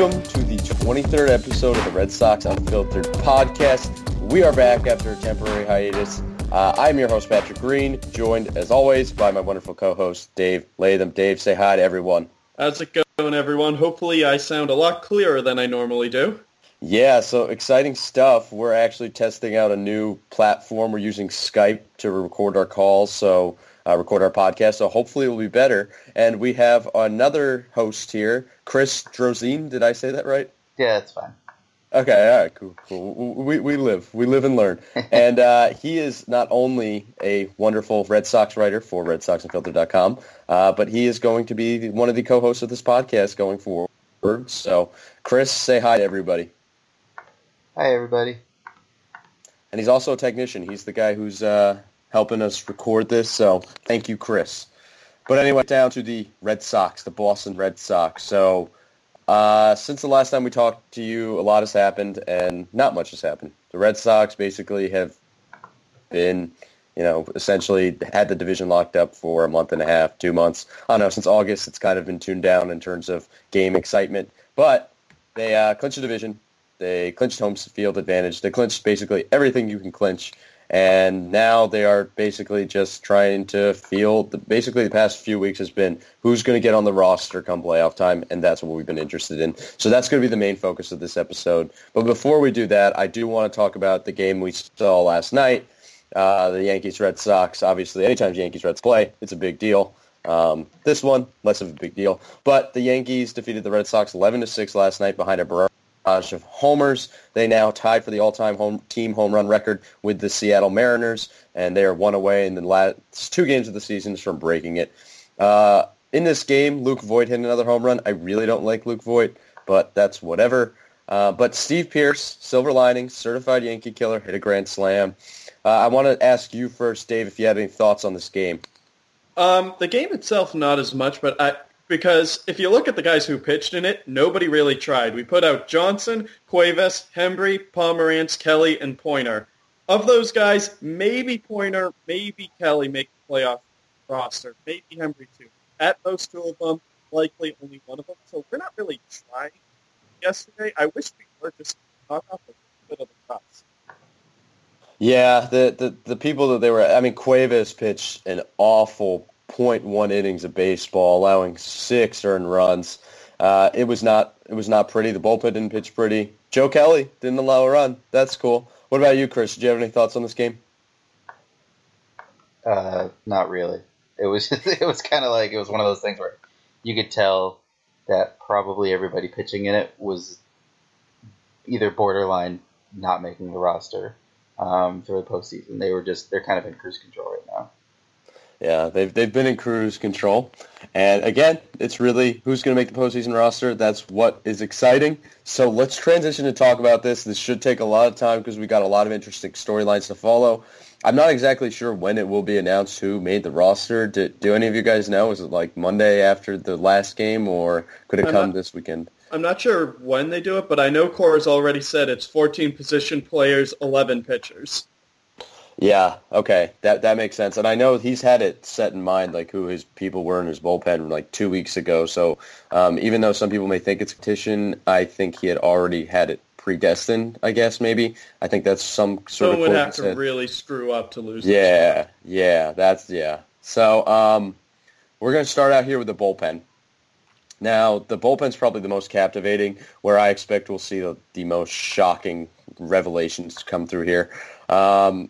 Welcome to the 23rd episode of the Red Sox Unfiltered podcast. We are back after a temporary hiatus. Uh, I'm your host, Patrick Green, joined as always by my wonderful co-host, Dave Latham. Dave, say hi to everyone. How's it going, everyone? Hopefully I sound a lot clearer than I normally do. Yeah, so exciting stuff. We're actually testing out a new platform. We're using Skype to record our calls, so uh, record our podcast. So hopefully it will be better. And we have another host here, Chris Drozine. Did I say that right? Yeah, that's fine. Okay, all right, cool, cool. We, we live, we live and learn. and uh, he is not only a wonderful Red Sox writer for RedSoxUnfiltered.com, uh, but he is going to be one of the co-hosts of this podcast going forward. So, Chris, say hi to everybody. Hi, everybody. And he's also a technician. He's the guy who's uh, helping us record this. So thank you, Chris. But anyway, down to the Red Sox, the Boston Red Sox. So uh, since the last time we talked to you, a lot has happened, and not much has happened. The Red Sox basically have been, you know, essentially had the division locked up for a month and a half, two months. I don't know, since August, it's kind of been tuned down in terms of game excitement. But they uh, clinched the division. They clinched home field advantage. They clinched basically everything you can clinch. And now they are basically just trying to field. Basically, the past few weeks has been who's going to get on the roster come playoff time, and that's what we've been interested in. So that's going to be the main focus of this episode. But before we do that, I do want to talk about the game we saw last night. Uh, the Yankees Red Sox. Obviously, anytime Yankees Reds play, it's a big deal. Um, this one, less of a big deal. But the Yankees defeated the Red Sox 11 to six last night behind a of homers. They now tied for the all-time home team home run record with the Seattle Mariners, and they are one away in the last two games of the season from breaking it. Uh, in this game, Luke Voit hit another home run. I really don't like Luke Voit, but that's whatever. Uh, but Steve Pearce, silver lining, certified Yankee killer, hit a grand slam. Uh, I want to ask you first, Dave, if you had any thoughts on this game. Um, the game itself, not as much, but I, because if you look at the guys who pitched in it, nobody really tried. We put out Johnson, Cuevas, Hembree, Pomeranz, Kelly, and Poyner. Of those guys, maybe Poyner, maybe Kelly make the playoff roster, maybe Hembree too. At most two of them, likely only one of them. So we're not really trying yesterday. I wish we were just knock off a bit of the cuts. Yeah, the, the the people that they were. I mean, Cuevas pitched an awful 0.1 innings of baseball, allowing six earned runs. Uh, it was not it was not pretty. The bullpen didn't pitch pretty. Joe Kelly didn't allow a run. That's cool. What about you, Chris? Did you have any thoughts on this game? Uh, not really. It was it was kind of like it was one of those things where you could tell that probably everybody pitching in it was either borderline not making the roster um, for the postseason. They were just they're kind of in cruise control right now. Yeah, they've they've been in cruise control, and again, it's really who's going to make the postseason roster. That's what is exciting. So let's transition to talk about this. This should take a lot of time because we got a lot of interesting storylines to follow. I'm not exactly sure when it will be announced who made the roster. Do, do any of you guys know? Is it like Monday after the last game, or could it I'm come not, this weekend? I'm not sure when they do it, but I know Cora's already said it's 14 position players, 11 pitchers. Yeah, okay, that that makes sense. And I know he's had it set in mind, like who his people were in his bullpen like two weeks ago. So um, even though some people may think it's a petition, I think he had already had it predestined. I guess maybe. I think that's some sort Someone of. would have to really screw up to lose. Yeah, yeah, that's yeah. So um, we're gonna start out here with the bullpen. Now, the bullpen's probably the most captivating, where I expect we'll see the, the most shocking revelations come through here. Um,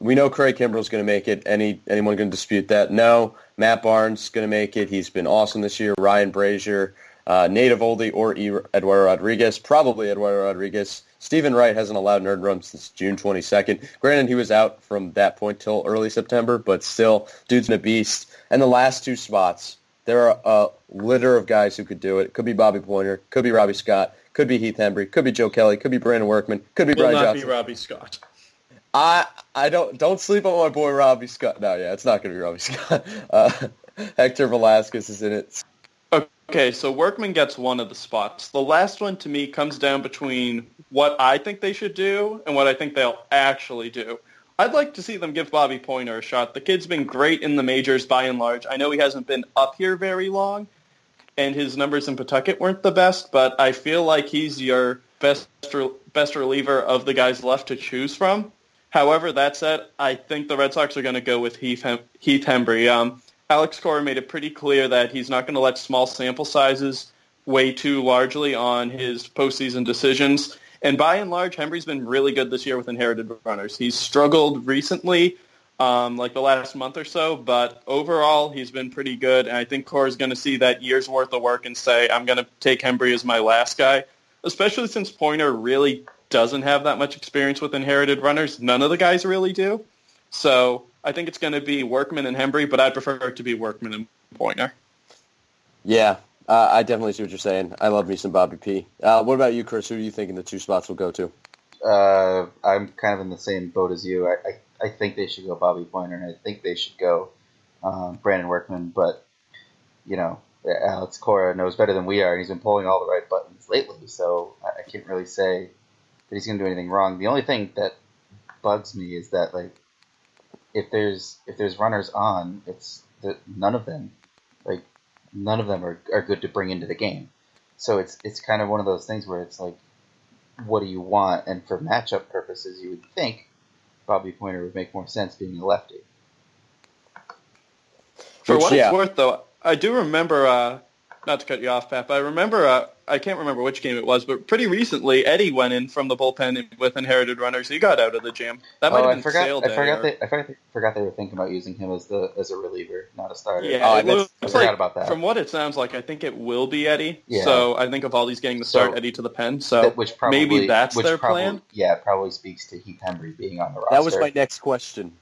we know Craig Kimbrel's going to make it. Any anyone going to dispute that? No. Matt Barnes going to make it. He's been awesome this year. Ryan Brasier, uh, Nate Eovaldi, or Eduardo Rodriguez. Probably Eduardo Rodriguez. Steven Wright hasn't allowed an earned run since June 22nd. Granted, he was out from that point till early September, but still, dude's a beast. And the last two spots, there are a litter of guys who could do it. Could be Bobby Poyner, could be Robby Scott, could be Heath Hembree, could be Joe Kelly, could be Brandon Workman, could be Will Brian not Johnson. be Robby Scott. I I don't don't sleep on my boy Robby Scott. No, yeah, it's not going to be Robbie Scott. Uh, Hector Velazquez is in it. Okay, so Workman gets one of the spots. The last one to me comes down between what I think they should do and what I think they'll actually do. I'd like to see them give Bobby Poyner a shot. The kid's been great in the majors by and large. I know he hasn't been up here very long, and his numbers in Pawtucket weren't the best, but I feel like he's your best best reliever of the guys left to choose from. However, that said, I think the Red Sox are going to go with Heath, Hem- Heath Hembree. Um, Alex Cora made it pretty clear that he's not going to let small sample sizes weigh too largely on his postseason decisions. And by and large, Hembree's been really good this year with inherited runners. He's struggled recently, um, like the last month or so, but overall he's been pretty good. And I think Cora's going to see that year's worth of work and say, I'm going to take Hembree as my last guy, especially since Poyner really doesn't have that much experience with inherited runners. None of the guys really do. So I think it's going to be Workman and Hembree, but I'd prefer it to be Workman and Poyner. Yeah, uh, I definitely see what you're saying. I love me some Bobby P. Uh, what about you, Chris? Who do you thinking the two spots will go to? Uh, I'm kind of in the same boat as you. I, I, I think they should go Bobby Poyner, and I think they should go um, Brandon Workman. But you know, Alex Cora knows better than we are, and he's been pulling all the right buttons lately. So I, I can't really say that he's going to do anything wrong. The only thing that bugs me is that like if there's if there's runners on, it's the, none of them like none of them are, are good to bring into the game. So it's it's kind of one of those things where it's like, what do you want? And for matchup purposes, you would think Bobby Poyner would make more sense being a lefty. For Which, what yeah. it's worth, though, I do remember. Uh, not to cut you off, Pat, but I remember. Uh, I can't remember which game it was, but pretty recently, Eddie went in from the bullpen with inherited runners. He got out of the jam. That might oh, have been I forgot, sale I forgot, or... they, I forgot, they, forgot they were thinking about using him as the as a reliever, not a starter. Yeah, oh, I, looks I forgot like, about that. From what it sounds like, I think it will be Eddie. Yeah. So I think Eovaldi's getting the start, so, Eddie to the pen. So that, which probably, maybe that's their probably, plan. Yeah, probably speaks to Heath Hembree being on the roster. That was my next question.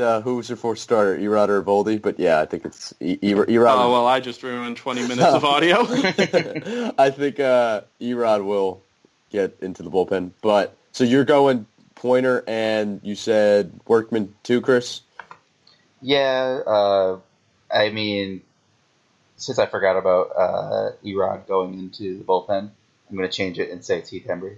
Uh, who's your fourth starter, Erod or Eovaldi? But yeah, I think it's e- Erod. Oh well, I just ruined 20 minutes of audio. I think uh, Erod will get into the bullpen. But so you're going Poyner, and you said Workman too, Chris. Yeah, uh, I mean, since I forgot about uh, Erod going into the bullpen, I'm going to change it and say it's Heath Hembree.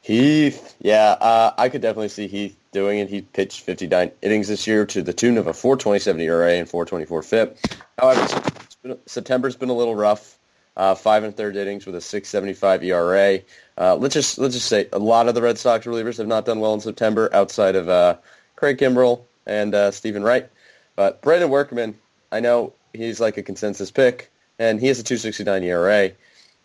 Heath, yeah, uh, I could definitely see Heath doing it. He pitched 59 innings this year to the tune of a 4.27 ERA and 4.24 FIP. However, September's been a little rough. Uh, five and third innings with a 6.75 ERA. Uh, let's just let's just say a lot of the Red Sox relievers have not done well in September, outside of uh, Craig Kimbrel and uh, Steven Wright. But Brandon Workman, I know he's like a consensus pick, and he has a 2.69 ERA.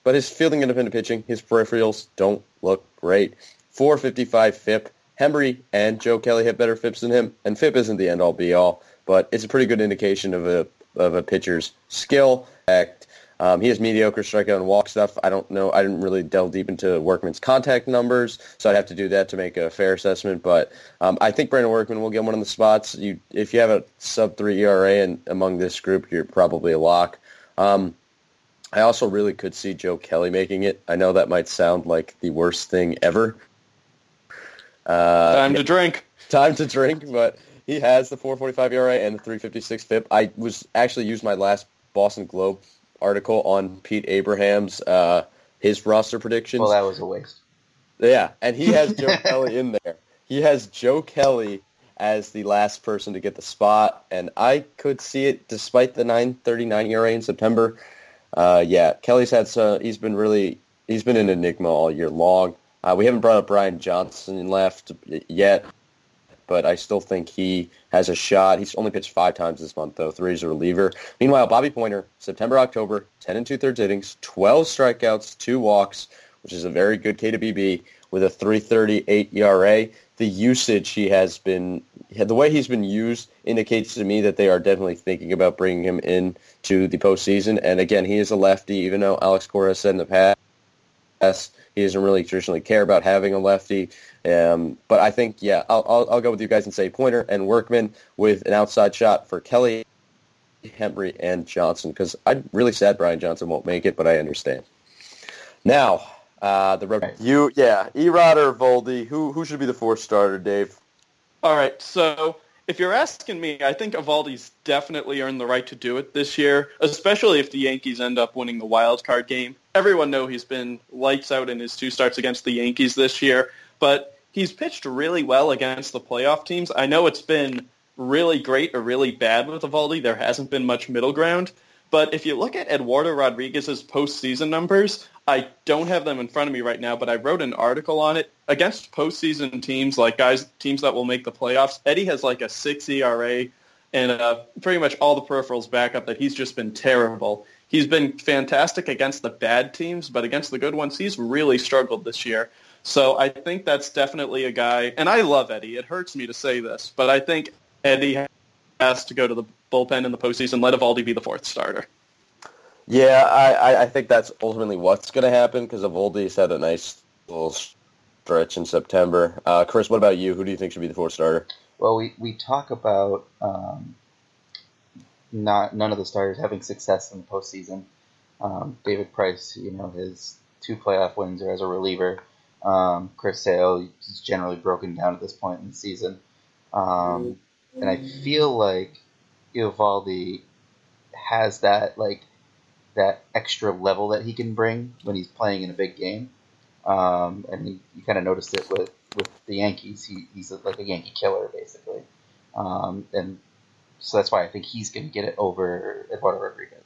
But his fielding independent pitching, his peripherals don't look great. 455 FIP. Hembree and Joe Kelly have better FIPs than him, and FIP isn't the end-all be-all, but it's a pretty good indication of a of a pitcher's skill. Um, he has mediocre strikeout and walk stuff. I don't know. I didn't really delve deep into Workman's contact numbers, so I'd have to do that to make a fair assessment. But um, I think Brandon Workman will get one of the spots. You, if you have a sub three ERA and among this group, you're probably a lock. Um, I also really could see Joe Kelly making it. I know that might sound like the worst thing ever. Uh, time to drink. Time to drink, but he has the 4.45 ERA and the 3.56 FIP. I was actually used my last Boston Globe article on Pete Abraham's uh, his roster predictions. Well, that was a waste. Yeah, and he has Joe Kelly in there. He has Joe Kelly as the last person to get the spot, and I could see it despite the 9.39 ERA in September. Uh, yeah, Kelly's had some. He's been really. He's been an enigma all year long. Uh, we haven't brought up Brian Johnson left yet, but I still think he has a shot. He's only pitched five times this month, though. Three as a reliever. Meanwhile, Bobby Poyner, September, October, 10 and two-thirds innings, 12 strikeouts, two walks, which is a very good K to BB, with a 338 ERA. The usage he has been, the way he's been used indicates to me that they are definitely thinking about bringing him in to the postseason. And again, he is a lefty, even though Alex Cora said in the past he doesn't really traditionally care about having a lefty. Um, but I think, yeah, I'll, I'll, I'll, go with you guys and say Poyner and Workman with an outside shot for Kelly, Hembree, and Johnson because I'm really sad Brian Johnson won't make it, but I understand. Now, uh, the right. you, yeah, Erod or Eovaldi, who who should be the fourth starter, Dave? All right, so if you're asking me, I think Eovaldi's definitely earned the right to do it this year, especially if the Yankees end up winning the wild card game. Everyone know he's been lights out in his two starts against the Yankees this year, but he's pitched really well against the playoff teams. I know it's been really great or really bad with Eovaldi. There hasn't been much middle ground, But if you look at Eduardo Rodriguez's postseason numbers, I don't have them in front of me right now, but I wrote an article on it. Against postseason teams, like guys, teams that will make the playoffs, Eddie has like a 6 ERA and uh, pretty much all the peripherals back up that he's just been terrible. He's been fantastic against the bad teams, but against the good ones, he's really struggled this year. So I think that's definitely a guy, and I love Eddie. It hurts me to say this, but I think Eddie has to go to the bullpen in the postseason. Let Eovaldi be the fourth starter. Yeah, I, I think that's ultimately what's going to happen because Eovaldi's had a nice little stretch in September. Uh, Chris, what about you? Who do you think should be the fourth starter? Well, we, we talk about um, not none of the starters having success in the postseason. Um, David Price, you know, his two playoff wins are as a reliever. Um, Chris Sale is generally broken down at this point in the season. Um, and I feel like Eovaldi has that like that extra level that he can bring when he's playing in a big game. Um, and he, you kind of noticed it with, with the Yankees. He, he's like a Yankee killer, basically. Um, and so that's why I think he's going to get it over Eduardo Rodriguez.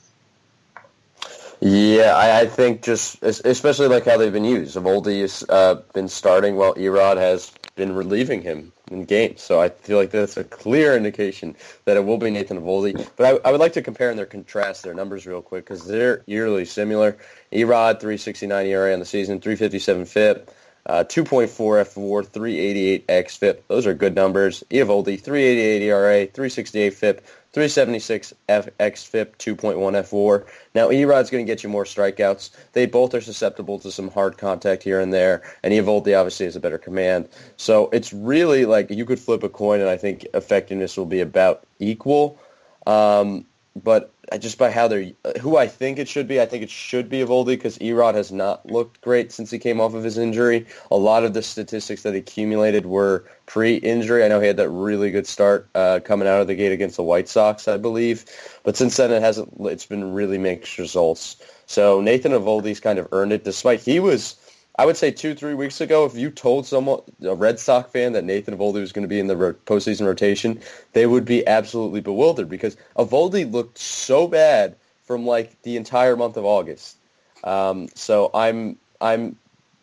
Yeah, I, I, think just especially like how they've been used. Eovaldi has uh, been starting while Erod has been relieving him in games. So I feel like that's a clear indication that it will be Nathan Eovaldi. But I, I would like to compare and their contrast their numbers real quick because they're eerily similar. Erod, 369 ERA on the season, 357 FIP. Uh, 2.4 fWAR, 388 XFIP. Those are good numbers. Eovaldi, 388 ERA, 368 FIP, 376 F, XFIP, 2.1 fWAR. Now, Erod's going to get you more strikeouts. They both are susceptible to some hard contact here and there, and Eovaldi obviously has a better command. So it's really like you could flip a coin, and I think effectiveness will be about equal. Um, but just by how they're who I think it should be, I think it should be Eovaldi because Erod has not looked great since he came off of his injury. A lot of the statistics that accumulated were pre-injury. I know he had that really good start uh, coming out of the gate against the White Sox, I believe, but since then it hasn't. It's been really mixed results. So Nathan Eovaldi's kind of earned it, despite he was I would say two, three weeks ago, if you told someone, a Red Sox fan, that Nathan Eovaldi was going to be in the postseason rotation, they would be absolutely bewildered because Eovaldi looked so bad from like the entire month of August. Um, so I'm I'm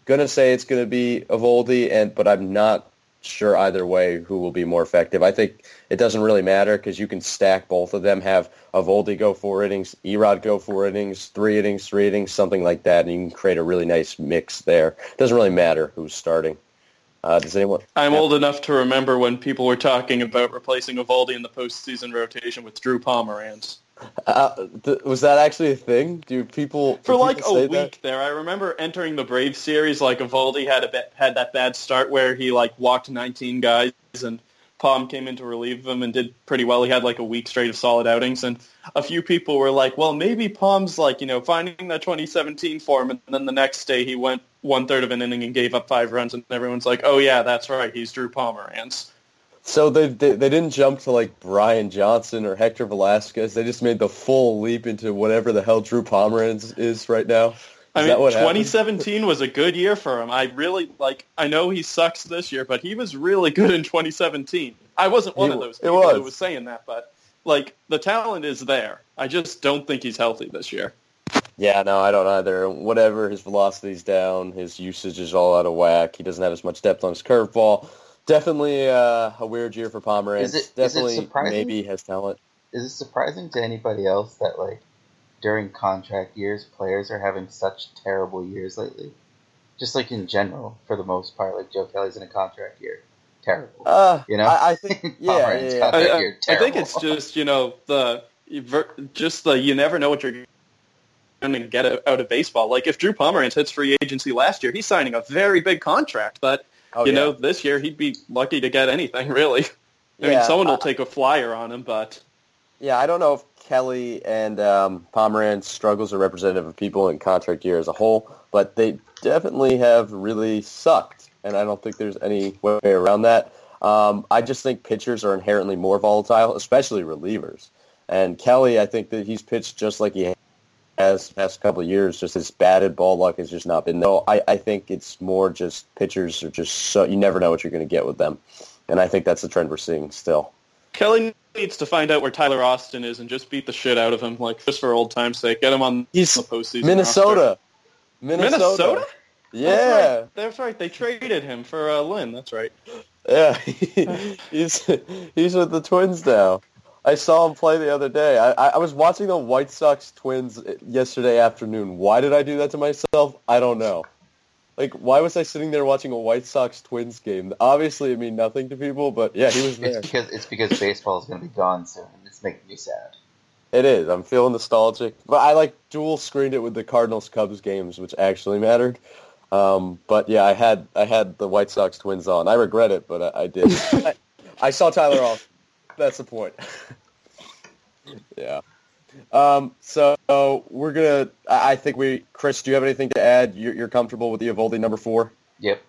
gonna say it's gonna be Eovaldi, and but I'm not sure either way who will be more effective. I think it doesn't really matter because you can stack both of them. Have Eovaldi go four innings, Erod go four innings, three innings, three innings, something like that, and you can create a really nice mix there. It doesn't really matter who's starting. Uh, does anyone? I'm old enough to remember when people were talking about replacing Eovaldi in the postseason rotation with Drew Pomeranz. Uh, th- was that actually a thing? Do people for like people a week that? there? I remember entering the Braves series. Like Eovaldi had a ba- had that bad start where he like walked 19 guys, and Palm came in to relieve him and did pretty well. He had like a week straight of solid outings, and a few people were like, "Well, maybe Palm's like you know finding that 2017 form." And then the next day he went one third of an inning and gave up five runs, and everyone's like, "Oh yeah, that's right, he's Drew Pomeranz." So they, they they didn't jump to like Brian Johnson or Hector Velazquez. They just made the full leap into whatever the hell Drew Pomeranz is right now. Is I mean, that what happened? 2017 was a good year for him. I really like. I know he sucks this year, but he was really good in 2017. I wasn't one He of those people was. who was saying that, but like the talent is there. I just don't think he's healthy this year. Yeah, no, I don't either. Whatever, his velocity's down, his usage is all out of whack. He doesn't have as much depth on his curveball. Definitely uh, a weird year for Pomeranz. Is it- is it Definitely, surprising? maybe has talent. Is it surprising to anybody else that like during contract years, players are having such terrible years lately? Just like in general, for the most part, like Joe Kelly's in a contract year, terrible. Uh, You know? I, I think, yeah, yeah, yeah. got- I, I, I think it's just you know the just the you never know what you're going to get out of baseball. Like if Drew Pomeranz hits free agency last year, he's signing a very big contract, but Oh, you yeah. know this year he'd be lucky to get anything really. I mean, someone will take a flyer on him, but Yeah, I don't know if Kelly and um, Pomeranz struggles are representative of people in contract year as a whole, but they definitely have really sucked, and I don't think there's any way around that. Um, I just think pitchers are inherently more volatile, especially relievers. And Kelly, I think that he's pitched just like he has the past couple of years. Just his batted ball luck has just not been there. So I, I think it's more just pitchers are just so you never know what you're going to get with them, and I think that's the trend we're seeing still. Kelly needs to find out where Tyler Austin is and just beat the shit out of him, like just for old time's sake. Get him on He's the postseason. Minnesota. Minnesota. Minnesota. Minnesota? Yeah. That's right. That's right. They traded him for uh, Lynn. That's right. Yeah. he's he's with the Twins now. I saw him play the other day. I, I was watching the White Sox Twins yesterday afternoon. Why did I do that to myself? I don't know. Like, why was I sitting there watching a White Sox Twins game? Obviously, it mean nothing to people, but yeah, he was there. It's because it's because baseball is going to be gone soon. It's making me sad. It is. I'm feeling nostalgic, but I like dual screened it with the Cardinals Cubs games, which actually mattered. Um, but yeah, I had I had the White Sox Twins on. I regret it, but I, I did. I, I, saw Tyler off. That's the point. yeah. Um, so we're gonna. I think we, Chris. Do you have anything to add? You're, you're comfortable with Eovaldi number four? Yep.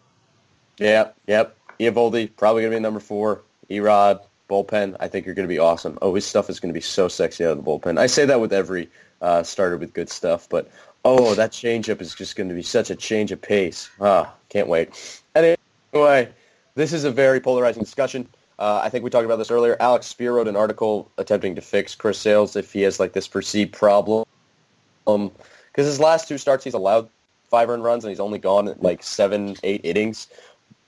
Yeah. Yep. Eovaldi probably gonna be number four. Erod bullpen. I think you're gonna be awesome. Oh, his stuff is gonna be so sexy out of the bullpen. I say that with every uh, starter with good stuff, but oh, that changeup is just going to be such a change of pace. Ah, can't wait. Anyway, this is a very polarizing discussion. Uh, I think we talked about this earlier. Alex Speier wrote an article attempting to fix Chris Sales if he has like this perceived problem. Um, because his last two starts, he's allowed five earned runs and he's only gone like seven, eight innings.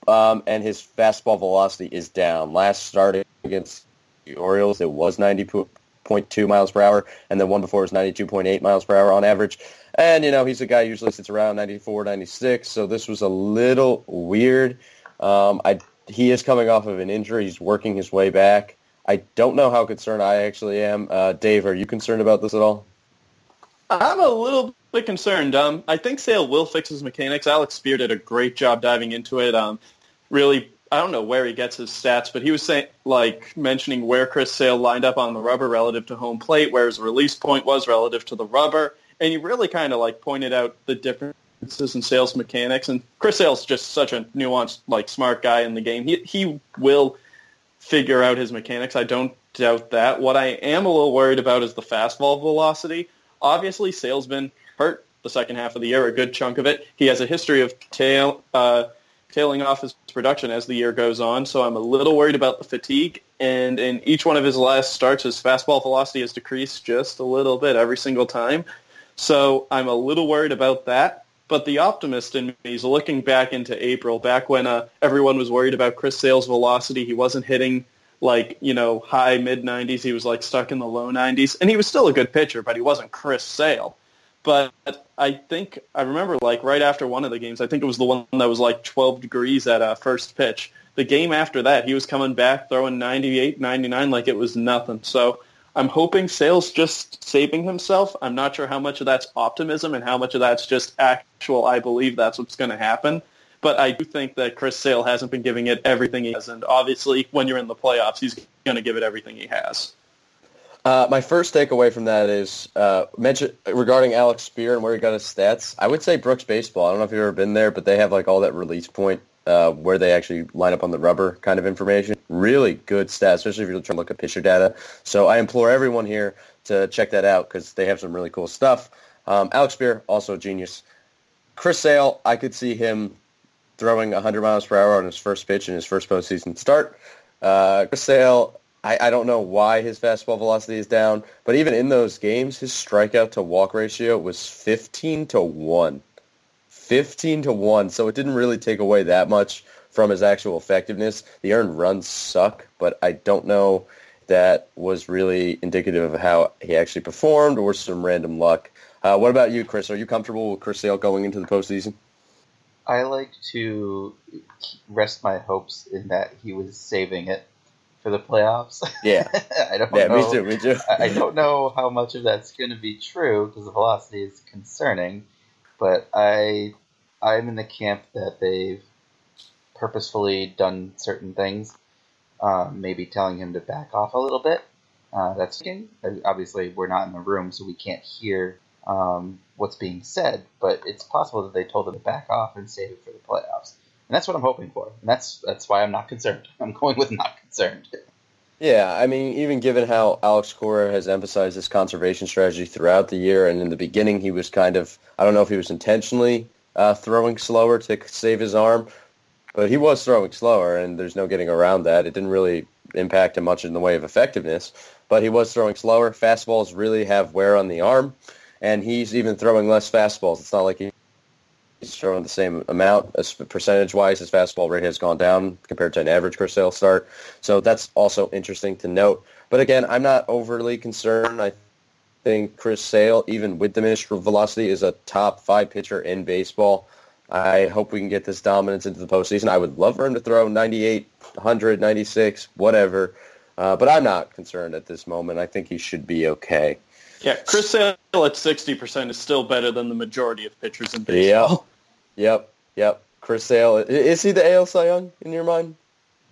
Um, and his fastball velocity is down. Last start against the Orioles, it was 90.2 miles per hour, and the one before was 92.8 miles per hour on average. And, you know, he's a guy who usually sits around 94, 96, so this was a little weird. Um, I he is coming off of an injury. He's working his way back. I don't know how concerned I actually am. Uh, Dave, are you concerned about this at all? I'm a little bit concerned. Um, I think Sale will fix his mechanics. Alex Speier did a great job diving into it. Um, really, I don't know where he gets his stats, but he was saying, like, mentioning where Chris Sale lined up on the rubber relative to home plate, where his release point was relative to the rubber, and he really kind of like pointed out the different in Sale's mechanics. And Chris Sale's just such a nuanced, like smart guy in the game. He he will figure out his mechanics. I don't doubt that. What I am a little worried about is the fastball velocity. Obviously, Sale's been hurt the second half of the year, a good chunk of it. He has a history of tail uh, tailing off his production as the year goes on, so I'm a little worried about the fatigue. And in each one of his last starts, his fastball velocity has decreased just a little bit every single time. So I'm a little worried about that. But the optimist in me is looking back into April, back when uh, everyone was worried about Chris Sale's velocity. He wasn't hitting like, you know, high mid 90s. He was like stuck in the low 90s. And he was still a good pitcher, but he wasn't Chris Sale. But I think, I remember like right after one of the games, I think it was the one that was like 12 degrees at uh, first pitch. The game after that, he was coming back throwing 98, 99 like it was nothing. So I'm hoping Sale's just saving himself. I'm not sure how much of that's optimism and how much of that's just actual, I believe that's what's going to happen. But I do think that Chris Sale hasn't been giving it everything he has. And obviously, when you're in the playoffs, he's going to give it everything he has. Uh, my first takeaway from that is uh, mention regarding Alex Speier and where he got his stats. I would say Brooks Baseball. I don't know if you've ever been there, but they have like all that release point uh, where they actually line up on the rubber kind of information. Really good stats, especially if you're trying to look at pitcher data. So I implore everyone here to check that out because they have some really cool stuff. Um, Alex Speier, also a genius. Chris Sale, I could see him throwing 100 miles per hour on his first pitch in his first postseason start. Uh, Chris Sale, I, I don't know why his fastball velocity is down, but even in those games, his strikeout to walk ratio was 15 to 1. 15 to 1, so it didn't really take away that much from his actual effectiveness. The earned runs suck, but I don't know that was really indicative of how he actually performed or some random luck. Uh, what about you, Chris? Are you comfortable with Chris Sale going into the postseason? I like to rest my hopes in that he was saving it for the playoffs. Yeah, I don't. Yeah, know. me too. Me too. I don't know how much of that's going to be true because the velocity is concerning but I I'm in the camp that they've purposefully done certain things, um, maybe telling him to back off a little bit. Uh, that's obviously we're not in the room, so we can't hear um, what's being said. But it's possible that they told him to back off and save it for the playoffs, and that's what I'm hoping for. And that's that's why I'm not concerned. I'm going with not concerned. Yeah, I mean, even given how Alex Cora has emphasized this conservation strategy throughout the year, and in the beginning he was kind of, I don't know if he was intentionally uh, throwing slower to save his arm, but he was throwing slower, and there's no getting around that. It didn't really impact him much in the way of effectiveness, but he was throwing slower. Fastballs really have wear on the arm, and he's even throwing less fastballs. It's not like he he's throwing the same amount as percentage-wise. His fastball rate has gone down compared to an average Chris Sale start. So that's also interesting to note. But again, I'm not overly concerned. I think Chris Sale, even with diminished velocity, is a top five pitcher in baseball. I hope we can get this dominance into the postseason. I would love for him to throw 98, 100, 96, whatever. Uh, but I'm not concerned at this moment. I think he should be okay. Yeah, Chris Sale at 60% is still better than the majority of pitchers in baseball. Yep, yep. Chris Sale, is he the AL Cy Young in your mind?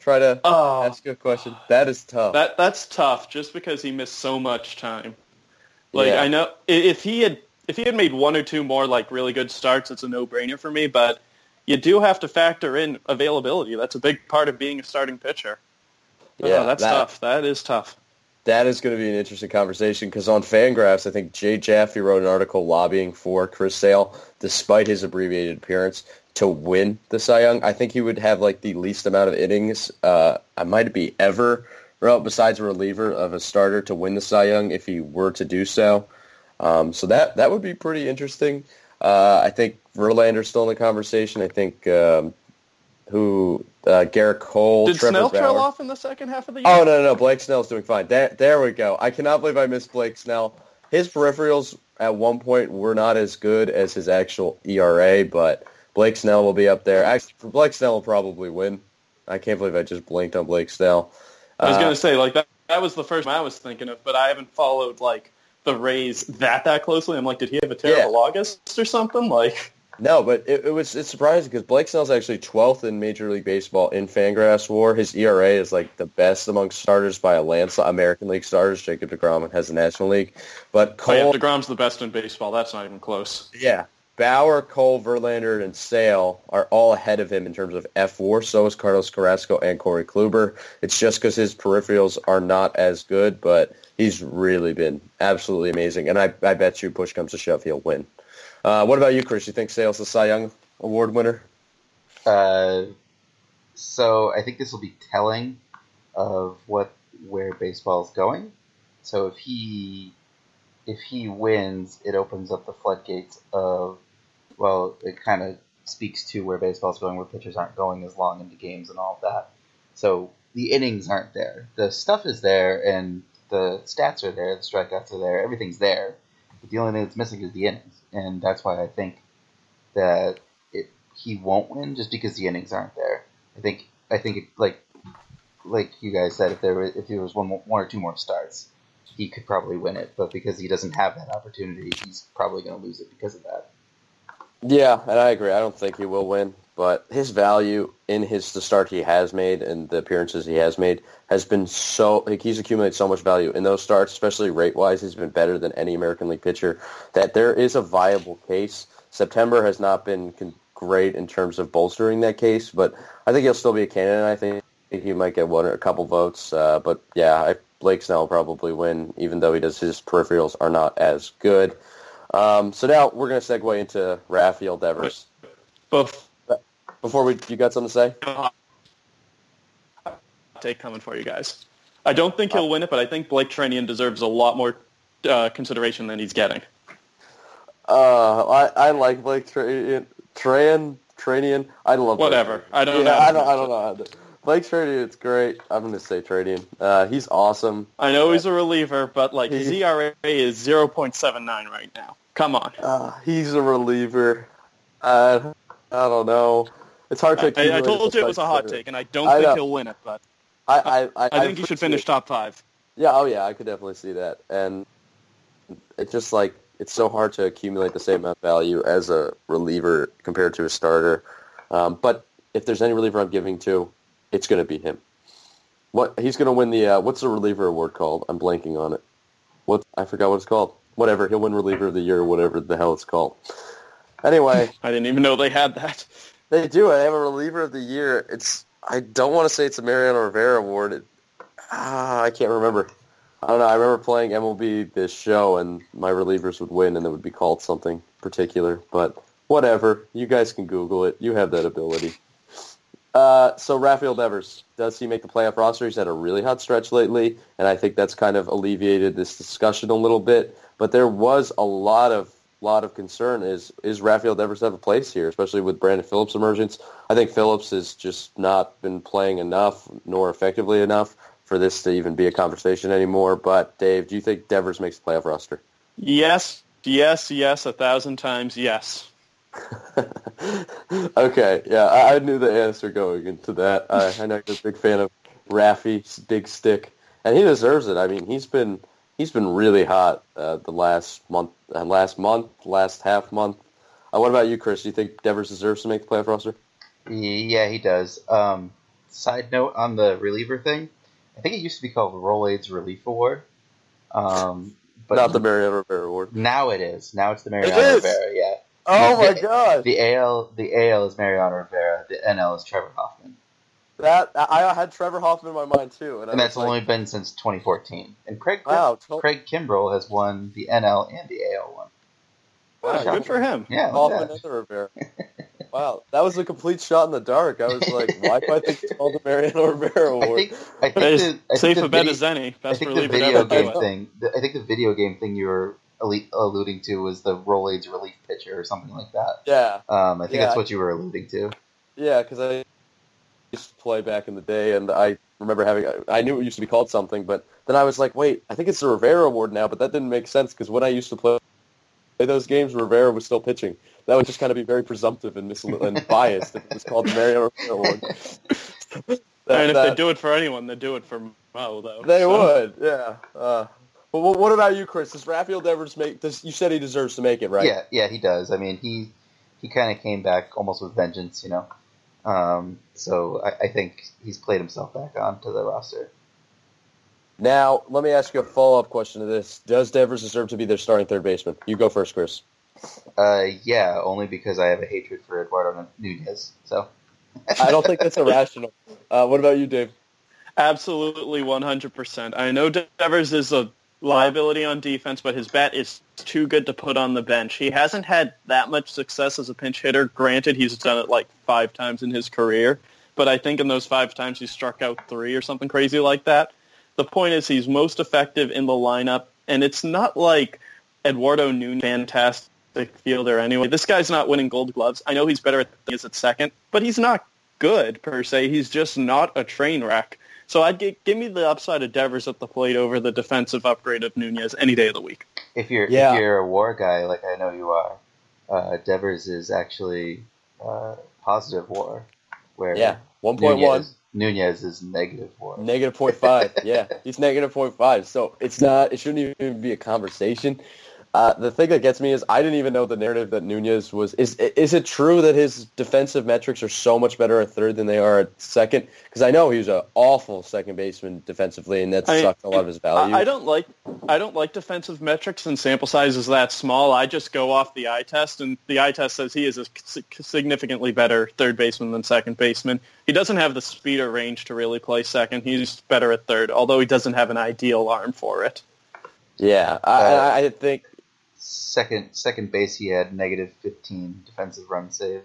Try to oh, ask a question. That is tough. That That's tough just because he missed so much time. Like, yeah. I know if he had if he had made one or two more like really good starts, it's a no-brainer for me. But you do have to factor in availability. That's a big part of being a starting pitcher. Yeah, oh, that's that, tough. That is tough. That is going to be an interesting conversation because on Fangraphs, I think Jay Jaffe wrote an article lobbying for Chris Sale, despite his abbreviated appearance, to win the Cy Young. I think he would have like the least amount of innings. Uh, I might be ever, well, besides a reliever of a starter to win the Cy Young if he were to do so. Um, so that that would be pretty interesting. Uh, I think Verlander's still in the conversation. I think um, who uh, Gerrit Cole. Did Trevor Snell Bauer. trail off in the second half of the year? Oh no, no, no! Blake Snell's doing fine. There, there we go. I cannot believe I missed Blake Snell. His peripherals at one point were not as good as his actual ERA, but Blake Snell will be up there. Actually, Blake Snell will probably win. I can't believe I just blinked on Blake Snell. I was uh, gonna say like that. That was the first one I was thinking of, but I haven't followed like the Rays that that closely. I'm like, did he have a terrible yeah. August or something? Like, no, but it, it was it's surprising because Blake Snell's actually 12th in Major League Baseball in Fangraphs WAR. His ERA is like the best among starters by a landslide. American League starters. Jacob Degrom has the National League, but Cole, oh, yeah, Degrom's the best in baseball. That's not even close. Yeah, Bauer, Cole, Verlander, and Sale are all ahead of him in terms of fWAR. So is Carlos Carrasco and Corey Kluber. It's just because his peripherals are not as good, but he's really been absolutely amazing. And I, I bet you push comes to shove, he'll win. Uh, what about you, Chris? You think Sale's the Cy Young Award winner? Uh, so I think this will be telling of what where baseball is going. So if he if he wins, it opens up the floodgates of well, it kind of speaks to where baseball's going, where pitchers aren't going as long into games and all of that. So the innings aren't there. The stuff is there, and the stats are there. The strikeouts are there. Everything's there. But the only thing that's missing is the innings, and that's why I think that it he won't win just because the innings aren't there. I think I think it, like like you guys said, if there were, if there was one one or two more starts, he could probably win it. But because he doesn't have that opportunity, he's probably going to lose it because of that. Yeah, and I agree. I don't think he will win, but his value in his the start he has made and the appearances he has made has been so like he's accumulated so much value in those starts, especially rate wise. He's been better than any American League pitcher. That there is a viable case. September has not been con- great in terms of bolstering that case, but I think he'll still be a candidate. I think he might get one or a couple votes, uh, but yeah, I, Blake Snell will probably win, even though he does his peripherals are not as good. Um, so now we're going to segue into Rafael Devers. Before we, you got something to say? Take coming for you guys. I don't think he'll win it, but I think Blake Treinen deserves a lot more uh, consideration than he's getting. Uh, I, I like Blake Treinen. Tran, Treinen. I love whatever. I don't yeah, know. I don't. I don't know. Blake Treinen, it's great. I'm going to say Treinen. Uh, he's awesome. I know he's a reliever, but like his ERA is 0.79 right now. Come on. Uh, he's a reliever. Uh, I don't know. It's hard to. I, I told you it was a hot take, and I don't I think know. he'll win it, but I I, I, I think he should finish top five. Yeah. Oh yeah. I could definitely see that, and it's just like it's so hard to accumulate the same amount of value as a reliever compared to a starter. Um, but if there's any reliever I'm giving to, it's going to be him. What he's going to win the uh, what's the reliever award called? I'm blanking on it. What I forgot what it's called whatever. He'll win reliever of the year or whatever the hell it's called. Anyway, I didn't even know they had that. They do. I have a reliever of the year. It's I don't want to say it's a Mariano Rivera award. It, ah, I can't remember. I don't know. I remember playing MLB this show, and my relievers would win, and it would be called something particular. But whatever. You guys can Google it. You have that ability. Uh, so Rafael Devers, does he make the playoff roster? He's had a really hot stretch lately, and I think that's kind of alleviated this discussion a little bit. But there was a lot of lot of concern is is Rafael Devers have a place here, especially with Brandon Phillips' emergence. I think Phillips has just not been playing enough nor effectively enough for this to even be a conversation anymore. But Dave, do you think Devers makes the playoff roster? Yes, yes, yes, a thousand times yes. okay, yeah, I, I, knew the answer going into that. I, I know you're a big fan of Raffy's big stick, and he deserves it. I mean, he's been he's been really hot uh, the last month, uh, last month, last half month. Uh, what about you, Chris? Do you think Devers deserves to make the playoff roster? Yeah, he does. Um, side note on the reliever thing, I think it used to be called the Rolaids Relief Award. Um, but not the Mariano Rivera Award. Now it is. Now it's the Mariano Rivera. Yeah. Oh my god. The AL the AL is Mariano Rivera. The NL is Trevor Hoffman. That I had Trevor Hoffman in my mind too, and, and that's like, only been since 2014. And Craig wow, Craig Kimbrel has won the NL and the AL one. Wow, good for him. Yeah, Hoffman and Rivera. wow, that was a complete shot in the dark. I was like, why do I think it's called the Mariano Rivera Award? I think, I think the, I safe a bet as any. Best I think the video game thing. I think the video game thing you were alluding to was the Rolaids relief pitcher or something like that. Yeah. Um, I think yeah. that's what you were alluding to. Yeah, because I used to play back in the day, and I remember having. I knew it used to be called something, but then I was like, wait, I think it's the Rivera Award now, but that didn't make sense because when I used to play those games, Rivera was still pitching. That would just kind of be very presumptive and, mis- and biased if it was called the Mariano Rivera Award. that, and if that, they do it for anyone, they do it for Mo, though. They so. would, yeah. Uh, but what about you, Chris? Does Rafael Devers make? Does you said he deserves to make it, right? Yeah, yeah, he does. I mean, he he kind of came back almost with vengeance, you know. Um, so I, I, think he's played himself back onto the roster. Now, let me ask you a follow-up question to this. Does Devers deserve to be their starting third baseman? You go first, Chris. Uh, yeah, only because I have a hatred for Eduardo Nunez. So I don't think that's irrational. Uh, what about you, Dave? Absolutely, 100%. I know Devers is a liability on defense, but his bat is too good to put on the bench. He hasn't had that much success as a pinch hitter. Granted, he's done it like five times in his career, but I think in those five times he struck out three or something crazy like that. The point is he's most effective in the lineup, and it's not like Eduardo Nunez, fantastic fielder anyway. This guy's not winning gold gloves. I know he's better at things at second, but he's not good per se. He's just not a train wreck. So I'd give, give me the upside of Devers at the plate over the defensive upgrade of Nunez any day of the week. If you're yeah. if you're a WAR guy like I know you are, uh, Devers is actually uh, positive WAR. Where yeah, one point one. Nunez is negative WAR. Negative point five. yeah, he's negative point five. So it's not. It shouldn't even be a conversation. Uh, the thing that gets me is I didn't even know the narrative that Nunez was. Is is it true that his defensive metrics are so much better at third than they are at second? Because I know he was an awful second baseman defensively, and that sucked a lot of his value. I, I don't like I don't like defensive metrics, and sample size is that small. I just go off the eye test, and the eye test says he is a significantly better third baseman than second baseman. He doesn't have the speed or range to really play second. He's better at third, although he doesn't have an ideal arm for it. Yeah, I, I think second second base he had negative 15 defensive run save.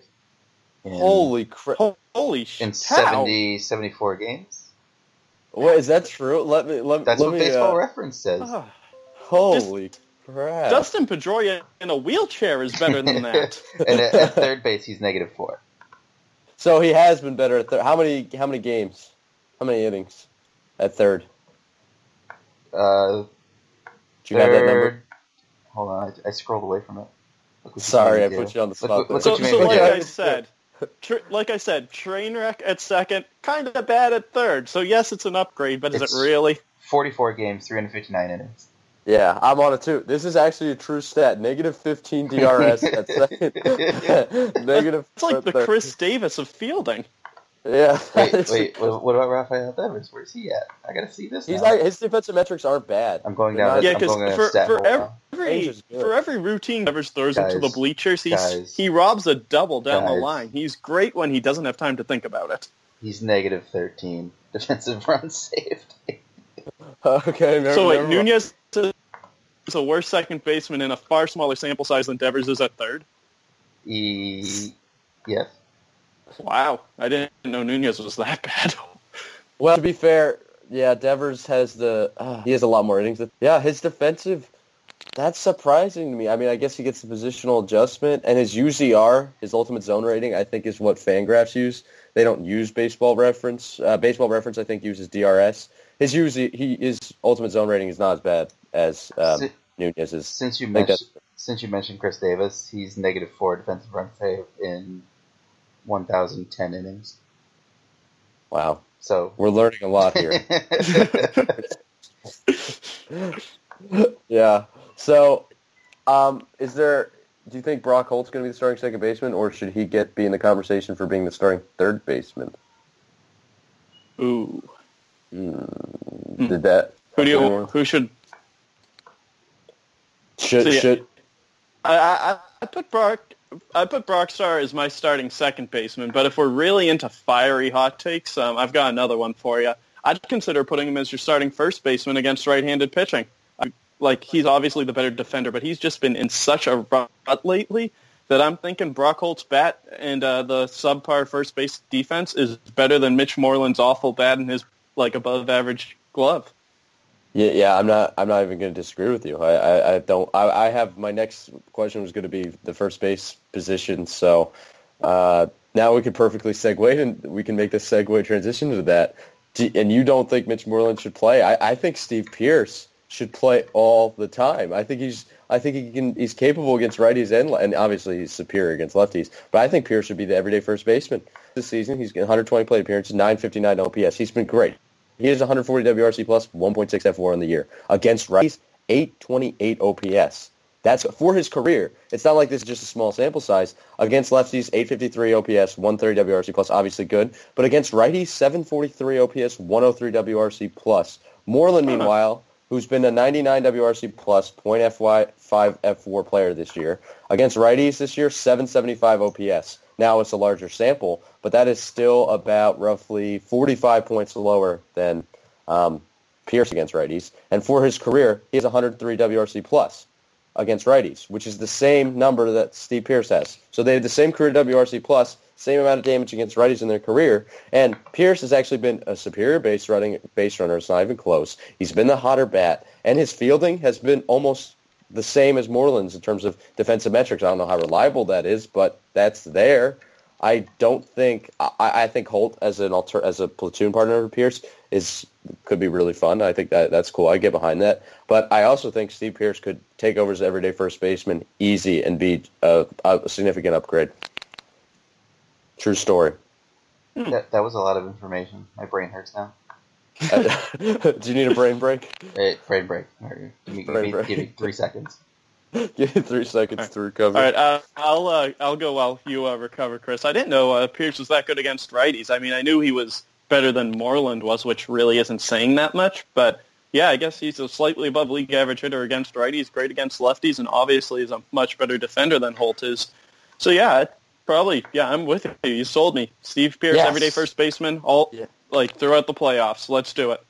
In, holy crap! Holy shit! In 70, 74 games. What is that true? Let me let, That's let what me, Baseball uh, Reference says. Uh, holy Just, crap! Dustin Pedroia in a wheelchair is better than that. and at, at, third base, he's negative four. So he has been better at third. How many? How many games? How many innings at third? Uh, Do you third, have that number? Hold on, I, I scrolled away from it. Sorry, I put you on the spot. Look, look so, so like I said, like I said, train wreck at second, kind of bad at third. So yes, it's an upgrade, but is it's it really? 44 games, 359 innings. Yeah, I'm on it too. This is actually a true stat. Negative 15 DRS at second. Negative. It's like the Chris Davis of fielding. Yeah. wait, wait. What about Rafael Devers? Where's he at? I gotta see this. He's like his defensive metrics aren't bad. I'm going down. yeah, because for, for every for every routine Devers throws guys, into the bleachers, he's guys, he robs a double down guys. the line. He's great when he doesn't have time to think about it. He's negative 13 defensive run saved. okay. Never, so wait, Nunez is a worse second baseman in a far smaller sample size than Devers is at third. E- yes. Wow, I didn't know Nunez was that bad. Well, to be fair, yeah, Devers has the uh, he has a lot more innings. Yeah, his defensive that's surprising to me. I mean, I guess he gets the positional adjustment, and his UZR, his ultimate zone rating, I think is what Fangraphs use. They don't use Baseball Reference. Uh, Baseball Reference, I think, uses DRS. His UZ, he his ultimate zone rating is not as bad as um, Si- Nunez's. Since you mentioned since you mentioned Chris Davis, he's negative four defensive run save in one thousand ten innings. Wow, So we're learning a lot here. yeah. So, um, is there? Do you think Brock Holt's going to be the starting second baseman, or should he get be in the conversation for being the starting third baseman? Ooh, Hmm. Did that? who do you? Who should? should See, should I, I I put Brock. I put Brockstar as my starting second baseman, but if we're really into fiery hot takes, um, I've got another one for you. I'd consider putting him as your starting first baseman against right-handed pitching. Like he's obviously the better defender, but he's just been in such a rut lately that I'm thinking Brock Holt's bat and uh, the subpar first base defense is better than Mitch Moreland's awful bat and his like above average glove. Yeah, yeah, I'm not. I'm not even going to disagree with you. I, I, I don't. I, I have my next question was going to be the first base position. So uh, now we can perfectly segue, and we can make the segue transition to that. Do, and you don't think Mitch Moreland should play? I, I think Steve Pearce should play all the time. I think he's. I think he can. He's capable against righties and and obviously he's superior against lefties. But I think Pearce should be the everyday first baseman this season. He's got 120 plate appearances, 959 OPS. He's been great. He has 140 WRC plus, 1.6 fWAR in the year. Against righties, 828 OPS. That's for his career. It's not like this is just a small sample size. Against lefties, 853 OPS, 130 WRC plus, obviously good. But against righties, 743 OPS, 103 WRC plus. Moreland, uh-huh. meanwhile, who's been a 99 WRC plus, point FY, 5 fWAR player this year. Against righties this year, 775 OPS. Now it's a larger sample, but that is still about roughly 45 points lower than um, Pearce against righties. And for his career, he has 103 WRC plus against righties, which is the same number that Steve Pearce has. So they have the same career WRC plus, same amount of damage against righties in their career. And Pearce has actually been a superior base running base runner. It's not even close. He's been the hotter bat, and his fielding has been almost the same as Moreland's in terms of defensive metrics. I don't know how reliable that is, but that's there. I don't think I, I think Holt as an alter as a platoon partner for Pearce is could be really fun. I think that that's cool. I get behind that. But I also think Steve Pearce could take over as everyday first baseman easy and be a, a significant upgrade. True story. Hmm. that, that was a lot of information. My brain hurts now. Do you need a brain break? Hey, brain break. Here, Give me, give me, break. give me three seconds. Give me three seconds to recover. All right, uh, I'll uh, I'll go while you uh, recover, Chris. I didn't know uh, Pearce was that good against righties. I mean, I knew he was better than Moreland was, which really isn't saying that much. But yeah, I guess he's a slightly above league average hitter against righties, great against lefties, and obviously is a much better defender than Holt is. So yeah, probably yeah, I'm with you. You sold me, Steve Pearce, Yes. everyday first baseman, all Yeah. like throughout the playoffs. Let's do it.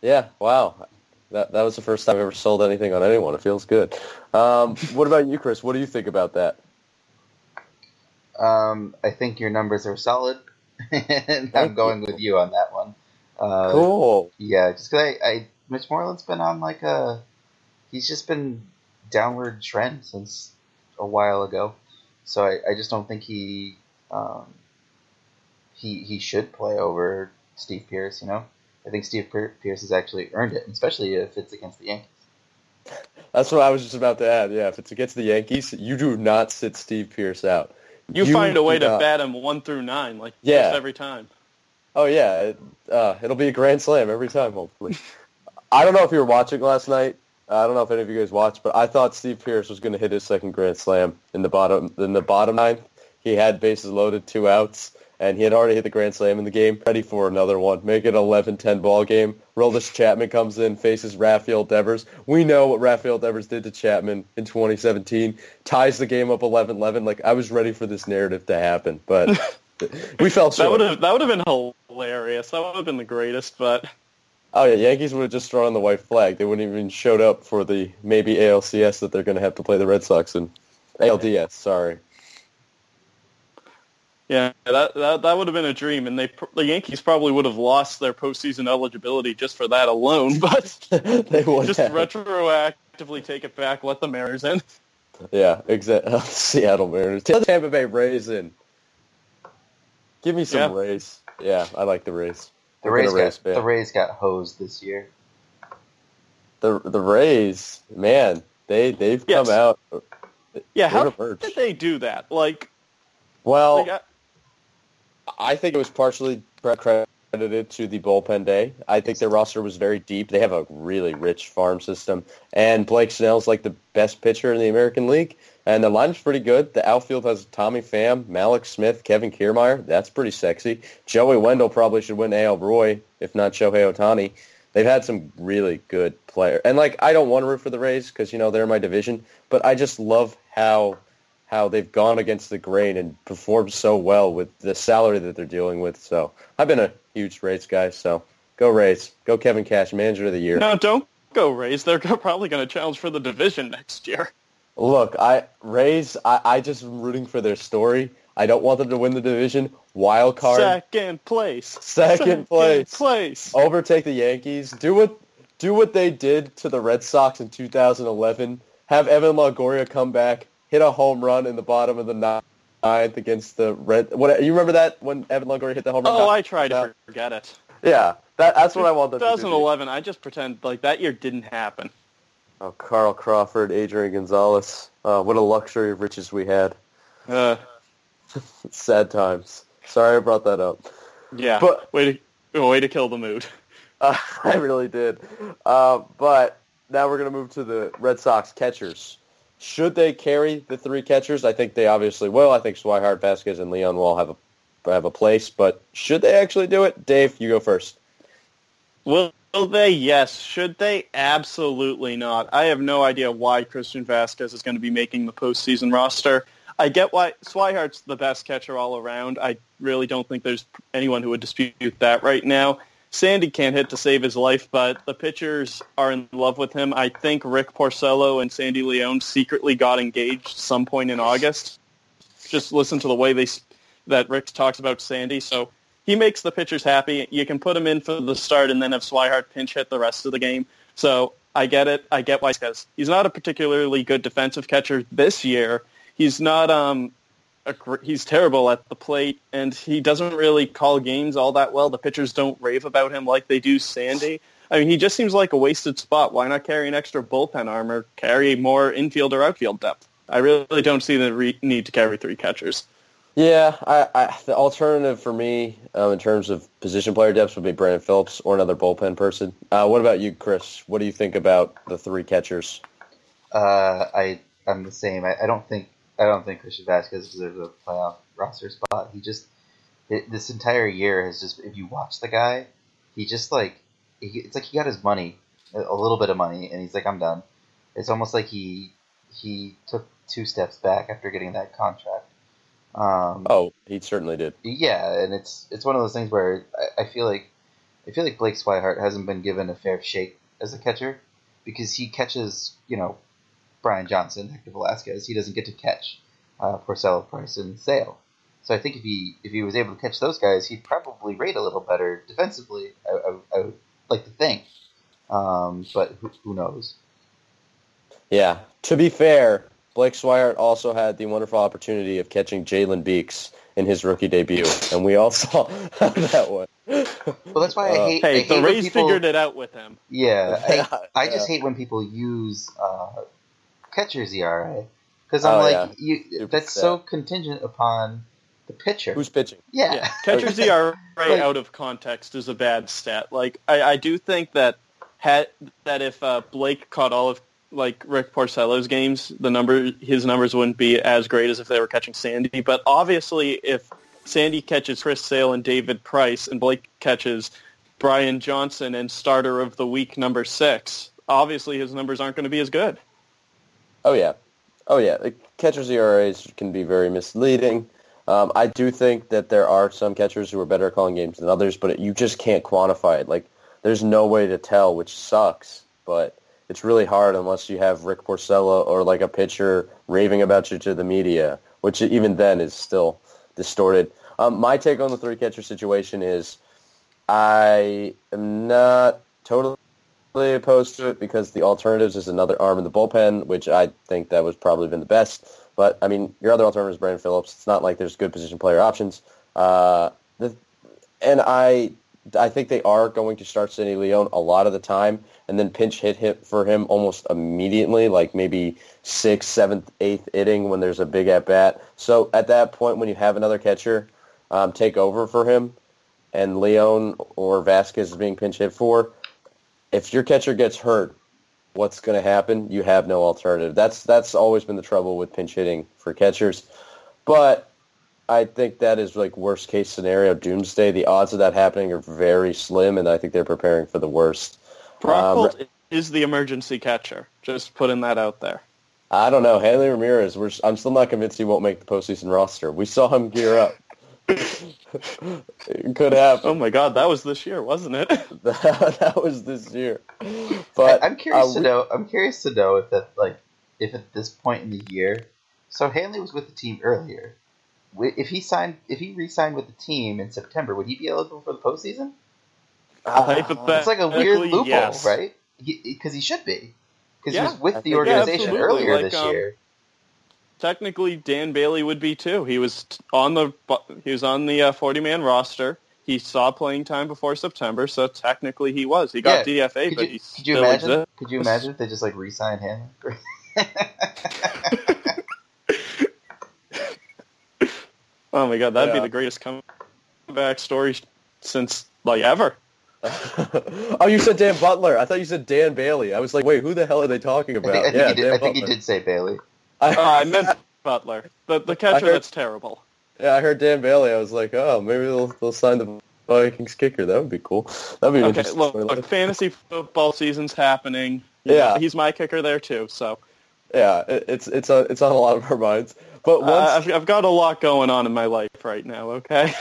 Yeah, wow. That that was the first time I've ever sold anything on anyone. It feels good. Um, what about you, Chris? What do you think about that? Um, I think your numbers are solid, and I'm going with you on that one. Uh, Cool. Yeah, just 'cause I, I, Mitch Moreland's been on like a, he's just been downward trend since a while ago. So I, I just don't think he, um, he he should play over Steve Pearce. You know, I think Steve Pearce has actually earned it, especially if it's against the Yankees. That's what I was just about to add. Yeah, if it's against the Yankees, you do not sit Steve Pearce out. You, You find a way to not. bat him one through nine, like Yeah. just every time. Oh yeah, it, uh, it'll be a grand slam every time, hopefully. I don't know if you were watching last night. I don't know if any of you guys watched, but I thought Steve Pearce was going to hit his second grand slam in the bottom in the bottom ninth. He had bases loaded, two outs, and he had already hit the grand slam in the game. Ready for another one. Make it an 11-10 ball game. Aroldis Chapman comes in, faces Rafael Devers. We know what Rafael Devers did to Chapman in 2017. Ties the game up 11-11. Like I was ready for this narrative to happen, but we fell short. That would have that would have been hilarious. That would have been the greatest. But Oh yeah, Yankees would have just thrown the white flag. They wouldn't even showed up for the maybe ALCS that they're going to have to play the Red Sox in. ALDS, sorry. Yeah, that, that that would have been a dream, and they the Yankees probably would have lost their postseason eligibility just for that alone. But they would just have. retroactively take it back, let the Mariners in. Yeah, exactly. Seattle Mariners. Take the Tampa Bay Rays in. Give me some Yeah. Rays. Yeah, I like the Rays. The Rays, a Rays got, fan. the Rays got hosed this year. The the Rays, man, they they've Yes. come out. Yeah, how did they do that? Like, Well, like, I- think it was partially credited to the bullpen day. I think their roster was very deep. They have a really rich farm system, and Blake Snell's like the best pitcher in the American League, and the lineup's pretty good. The outfield has Tommy Pham, Mallex Smith, Kevin Kiermaier. That's pretty sexy. Joey Wendle probably should win AL Roy, if not Shohei Ohtani. They've had some really good players, and like I don't want to root for the Rays because you know they're my division, but I just love how how they've gone against the grain and performed so well with the salary that they're dealing with. So I've been a huge Rays guy. So go Rays, go Kevin Cash, Manager of the Year. no, don't go Rays. They're probably going to challenge for the division next year. Look, I Rays. I, I just am rooting for their story. I don't want them to win the division. Wild card, Second place. Second place. place. overtake the Yankees. Do what do what they did to the Red Sox in 2011. Have Evan Longoria come back, hit a home run in the bottom of the ninth against the Red. What you remember that when Evan Longoria hit the home run? Oh, I try Yeah. to forget it. yeah, that, that's what I want them to do. 2011, I just pretend like that year didn't happen. Oh, Carl Crawford, Adrian Gonzalez. Uh, what a luxury of riches we had. Uh, Sad times. Sorry I brought that up. yeah, But- way to way to kill the mood. Uh, I really did. Uh, but now we're going to move to the Red Sox catchers. Should they carry the three catchers? I think they obviously will. I think Swihart, Vázquez, and Leon will have a have a place. But should they actually do it? Dave, you go first. Will they? Yes. Should they? Absolutely not. I have no idea why Christian Vázquez is going to be making the postseason roster. I get why Swihart's the best catcher all around. I really don't think there's anyone who would dispute that right now. Sandy can't hit to save his life, but the pitchers are in love with him. I think Rick Porcello and Sandy Leon secretly got engaged some point in August. Just listen to the way they that Rick talks about Sandy. So he makes the pitchers happy. You can put him in for the start and then have Swihart pinch hit the rest of the game. So I get it. I get why because he's not a particularly good defensive catcher this year. He's not um he's terrible at the plate and he doesn't really call games all that well. The pitchers don't rave about him like they do Sandy. I mean, he just seems like a wasted spot. Why not carry an extra bullpen arm or carry more infield or outfield depth? I really don't see the re- need to carry three catchers. Yeah, I, I, the alternative for me um, in terms of position player depth would be Brandon Phillips or another bullpen person. Uh, what about you, Chris? What do you think about the three catchers? Uh, I I'm the same. I, I don't think I don't think Christian Vázquez deserves a playoff roster spot. He just it, this entire year has just if you watch the guy, he just like he, it's like he got his money, a, little bit of money, and he's like I'm done. It's almost like he he took two steps back after getting that contract. Um, Oh, he certainly did. yeah, and it's it's one of those things where I, I feel like I feel like Blake Swihart hasn't been given a fair shake as a catcher because he catches you know Brian Johnson, Hector Velazquez. He doesn't get to catch uh, Porcello, Price, and Sale. So I think if he if he was able to catch those guys, he'd probably rate a little better defensively. I, I, I would like to think, um, but who, who knows? Yeah. To be fair, Blake Swihart also had the wonderful opportunity of catching Jalen Beeks in his rookie debut, and we all saw how that went. Well, that's why I Uh, hate. Hey, I hate the Rays people, figured it out with him. Yeah, Yeah, I, I just yeah. hate when people use uh, catcher's ERA because I'm Oh, like, yeah. you, Stupid that's so contingent upon the pitcher. Who's pitching? yeah, Yeah, catcher's ERA Like- out of context is a bad stat. Like I, I do think that had that if uh, Blake caught all of like Rick Porcello's games, the number his numbers wouldn't be as great as if they were catching Sandy. But obviously, if Sandy catches Chris Sale and David Price, and Blake catches Brian Johnson and starter of the week number six, obviously his numbers aren't going to be as good. Oh yeah, oh yeah. The catchers' ERAs can be very misleading. Um, I do think that there are some catchers who are better at calling games than others, but you just can't quantify it. Like, there's no way to tell, which sucks. But it's really hard unless you have Rick Porcello or like a pitcher raving about you to the media, which even then is still distorted. Um, my take on the three catcher situation is I am not totally opposed to it because the alternatives is another arm in the bullpen, which I think that was probably been the best. But I mean, your other alternative is Brandon Phillips. It's not like there's good position player options. Uh, the, and I I think they are going to start Sidney Leon a lot of the time and then pinch hit hit for him almost immediately, like maybe sixth, seventh, eighth inning when there's a big at bat. So at that point, when you have another catcher um, take over for him, and Leon or Vázquez is being pinch hit for, if your catcher gets hurt, what's going to happen? You have no alternative. That's that's always been the trouble with pinch hitting for catchers. But I think that is like worst case scenario, doomsday. The odds of that happening are very slim, and I think they're preparing for the worst. Um, is the emergency catcher. Just putting that out there. I don't know. Hanley Ramirez, I'm still not convinced he won't make the postseason roster. We saw him gear up. It could happen. Oh my God, that was this year, wasn't it? that, that was this year. But I, am curious uh, to know. I'm curious to know if that like if at this point in the year. So Hanley was with the team earlier. If he signed, if he re-signed with the team in September, would he be eligible for the postseason? Uh, it's like a weird loophole, yes. right? Because he, he, should be, because yeah, he was with the organization yeah, earlier like, this um, year. Technically, Dan Bailey would be too. He was on the he was on the forty uh, man roster. He saw playing time before September, so technically he was. He got yeah. DFA, could but you, he could you imagine? Exists. Could you imagine if they just like re-signed him? oh my god, that'd yeah. be the greatest comeback story since like ever. oh, you said Dan Butler. I thought you said Dan Bailey. I was like, wait, who the hell are they talking about? I think, I yeah, think, did, I think he did say Bailey. I, uh, I meant Butler, the the catcher heard, that's terrible. Yeah, I heard Dan Bailey. I was like, oh, maybe they'll they'll sign the Vikings kicker. That would be cool. That'd be okay. Look, look, fantasy football season's happening. Yeah, he's my kicker there too. So yeah, it, it's it's a, it's on a lot of our minds. But once... uh, I've, I've got a lot going on in my life right now. Okay.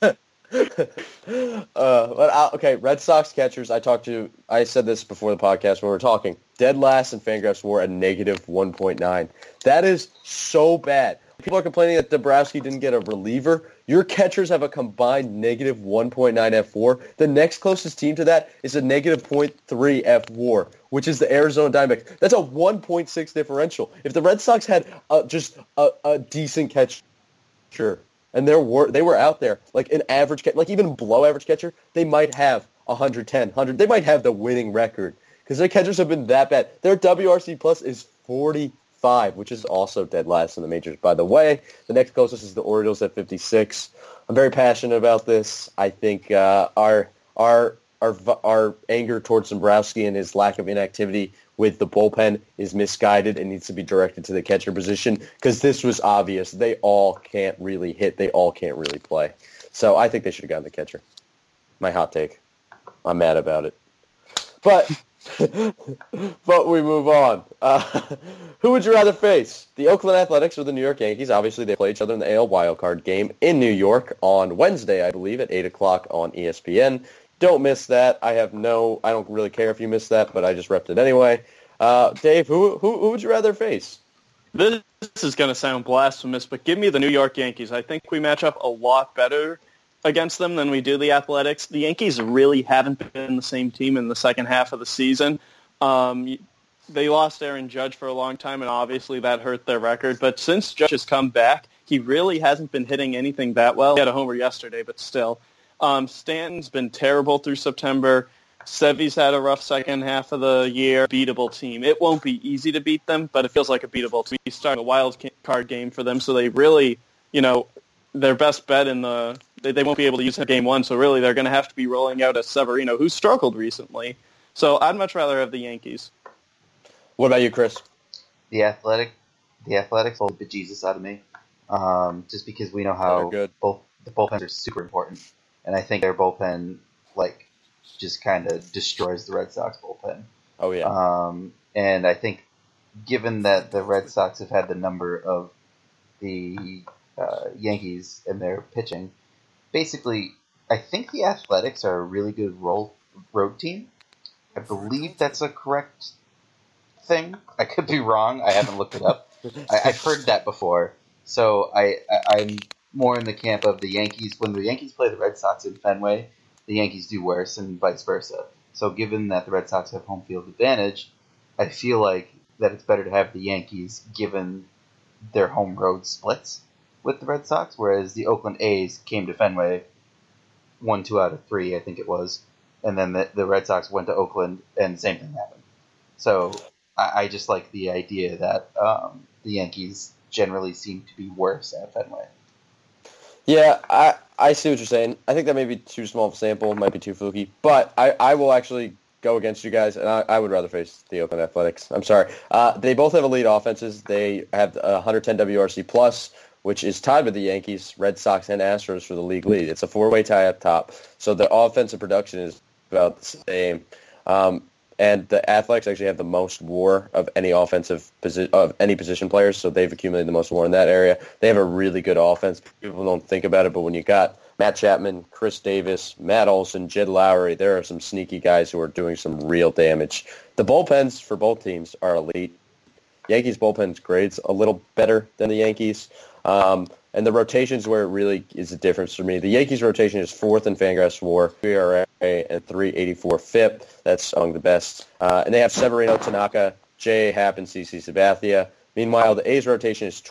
uh, but I, okay, Red Sox catchers. I talked to. I said this before the podcast when we were talking. Dead last in Fangraphs WAR a negative 1.9. That is so bad. People are complaining that Dombrowski didn't get a reliever. Your catchers have a combined negative 1.9 fWAR. The next closest team to that is a negative 0.3 fWAR, which is the Arizona Diamondbacks. That's a 1.6 differential. If the Red Sox had just a, a decent catcher and there were they were out there. Like an average like even below average catcher they might have 110 100 they might have the winning record. Because their catchers have been that bad. Their WRC plus is 45 which is also dead last in the majors by the way. The next closest is the Orioles at 56 I'm very passionate about this. I think uh, our our our our anger towards Dombrowski and his lack of inactivity with the bullpen is misguided and needs to be directed to the catcher position because this was obvious. They all can't really hit. They all can't really play. So I think they should have gotten the catcher. My hot take. I'm mad about it. But but we move on. Uh, who would you rather face? The Oakland Athletics or the New York Yankees? Obviously, they play each other in the AL wildcard game in New York on Wednesday, I believe, at 8 o'clock on ESPN. Don't miss that. I have no. I don't really care if you miss that, but I just repped it anyway. Uh, Dave, who, who who would you rather face? This is going to sound blasphemous, but give me the New York Yankees. I think we match up a lot better against them than we do the Athletics. The Yankees really haven't been the same team in the second half of the season. Um, they lost Aaron Judge for a long time, and obviously that hurt their record. But since Judge has come back, he really hasn't been hitting anything that well. He had a homer yesterday, but still. Um, Stanton's been terrible through September. Sevy's had a rough second half of the year. Beatable team. It won't be easy to beat them, but it feels like a beatable team. He's starting a wild card game for them, so they really, you know, their best bet in the they, they won't be able to use him game one. So really, they're going to have to be rolling out a Severino who struggled recently. So I'd much rather have the Yankees. What about you, Chris? The athletic, the athletics will beat Jesus out of me, um, just because we know how both the bullpens are super important and I think their bullpen like just kind of destroys the Red Sox bullpen. Oh yeah. Um, and I think given that the Red Sox have had the number of the uh, Yankees in their pitching, basically, I think the Athletics are a really good roll, road team. I believe that's a correct thing. I could be wrong. I haven't looked it up. I, have heard that before. So I, I, I'm more in the camp of the Yankees. When the Yankees play the Red Sox in Fenway, the Yankees do worse, and vice versa. So, given that the Red Sox have home field advantage, I feel like that it's better to have the Yankees given their home road splits with the Red Sox, whereas the Oakland A's came to Fenway, one, two out of three, I think it was, and then the, the Red Sox went to Oakland, and same thing happened. So I, I just like the idea that um, the Yankees generally seem to be worse at Fenway. Yeah, I I see what you're saying. I think that may be too small of a sample, might be too fluky, but I, I will actually go against you guys, and I, I would rather face the Oakland Athletics. I'm sorry. Uh, they both have elite offenses. They have 110 WRC plus, which is tied with the Yankees, Red Sox, and Astros for the league lead. It's a four-way tie up top, so the offensive production is about the same. Um, and the Athletics actually have the most WAR of any offensive position of any position players, so they've accumulated the most WAR in that area. They have a really good offense. People don't think about it, but when you got Matt Chapman, Khris Davis, Matt Olson, Jed Lowrie, there are some sneaky guys who are doing some real damage. The bullpens for both teams are elite. Yankees bullpen's grades a little better than the Yankees. Um, and the rotations where it really is a difference for me. The Yankees rotation is fourth in Fangraphs WAR, ERA, and 384 FIP. That's among the best. Uh, and they have Severino, Tanaka, J. Happ, and CC Sabathia. Meanwhile, the A's rotation is